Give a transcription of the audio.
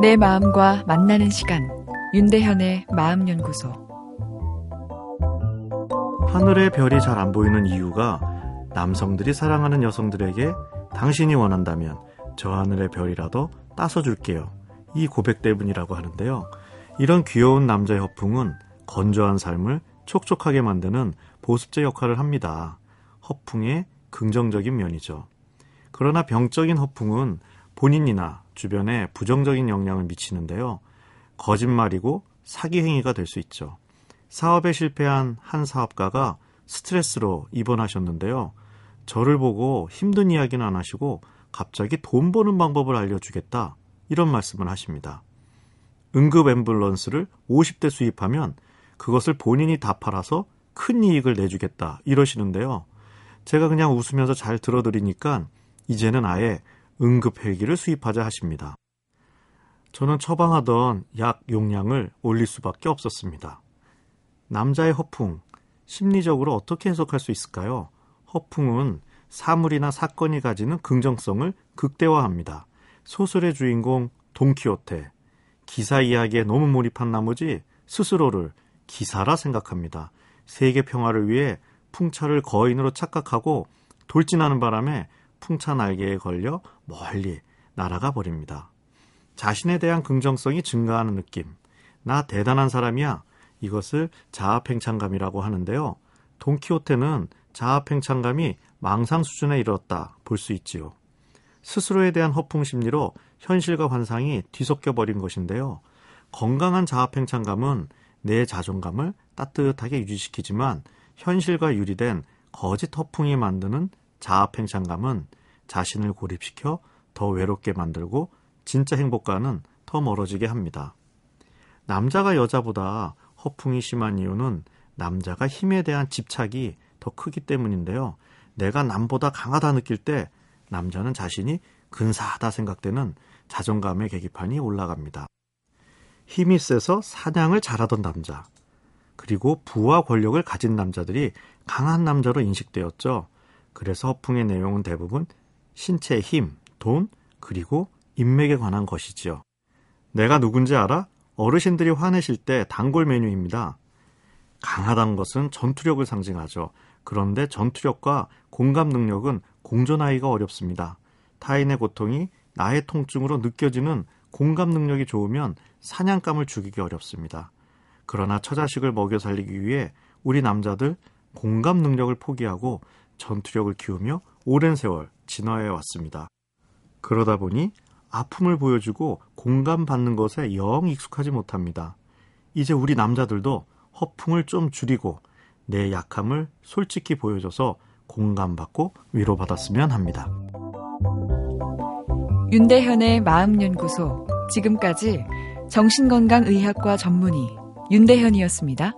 내 마음과 만나는 시간 윤대현의 마음연구소 하늘의 별이 잘 안 보이는 이유가 남성들이 사랑하는 여성들에게 당신이 원한다면 저 하늘의 별이라도 따서 줄게요. 이 고백 때문이라고 하는데요. 이런 귀여운 남자의 허풍은 건조한 삶을 촉촉하게 만드는 보습제 역할을 합니다. 허풍의 긍정적인 면이죠. 그러나 병적인 허풍은 본인이나 주변에 부정적인 영향을 미치는데요. 거짓말이고 사기 행위가 될 수 있죠. 사업에 실패한 한 사업가가 스트레스로 입원하셨는데요. 저를 보고 힘든 이야기는 안 하시고 갑자기 돈 버는 방법을 알려주겠다. 이런 말씀을 하십니다. 응급 앰뷸런스를 50대 수입하면 그것을 본인이 다 팔아서 큰 이익을 내주겠다. 이러시는데요. 제가 그냥 웃으면서 잘 들어드리니까 이제는 아예 응급 헬기를 수입하자 하십니다. 저는 처방하던 약 용량을 올릴 수밖에 없었습니다. 남자의 허풍, 심리적으로 어떻게 해석할 수 있을까요? 허풍은 사물이나 사건이 가지는 긍정성을 극대화합니다. 소설의 주인공 돈키호테, 기사 이야기에 너무 몰입한 나머지 스스로를 기사라 생각합니다. 세계 평화를 위해 풍차를 거인으로 착각하고 돌진하는 바람에 풍차 날개에 걸려 멀리 날아가 버립니다. 자신에 대한 긍정성이 증가하는 느낌. 나 대단한 사람이야. 이것을 자아팽창감이라고 하는데요. 돈키호테는 자아팽창감이 망상 수준에 이르렀다 볼 수 있지요. 스스로에 대한 허풍 심리로 현실과 환상이 뒤섞여 버린 것인데요. 건강한 자아팽창감은 내 자존감을 따뜻하게 유지시키지만 현실과 유리된 거짓 허풍이 만드는 자아팽창감은 자신을 고립시켜 더 외롭게 만들고 진짜 행복과는 더 멀어지게 합니다. 남자가 여자보다 허풍이 심한 이유는 남자가 힘에 대한 집착이 더 크기 때문인데요. 내가 남보다 강하다 느낄 때 남자는 자신이 근사하다 생각되는 자존감의 계기판이 올라갑니다. 힘이 세서 사냥을 잘하던 남자, 그리고 부와 권력을 가진 남자들이 강한 남자로 인식되었죠. 그래서 허풍의 내용은 대부분 신체의 힘, 돈, 그리고 인맥에 관한 것이지요. 내가 누군지 알아? 어르신들이 화내실 때 단골 메뉴입니다. 강하다는 것은 전투력을 상징하죠. 그런데 전투력과 공감 능력은 공존하기가 어렵습니다. 타인의 고통이 나의 통증으로 느껴지는 공감 능력이 좋으면 사냥감을 죽이기 어렵습니다. 그러나 처자식을 먹여 살리기 위해 우리 남자들 공감 능력을 포기하고 전투력을 키우며 오랜 세월 진화해 왔습니다. 그러다 보니 아픔을 보여주고 공감받는 것에 영 익숙하지 못합니다. 이제 우리 남자들도 허풍을 좀 줄이고 내 약함을 솔직히 보여줘서 공감받고 위로받았으면 합니다. 윤대현의 마음연구소. 지금까지 정신건강의학과 전문의 윤대현이었습니다.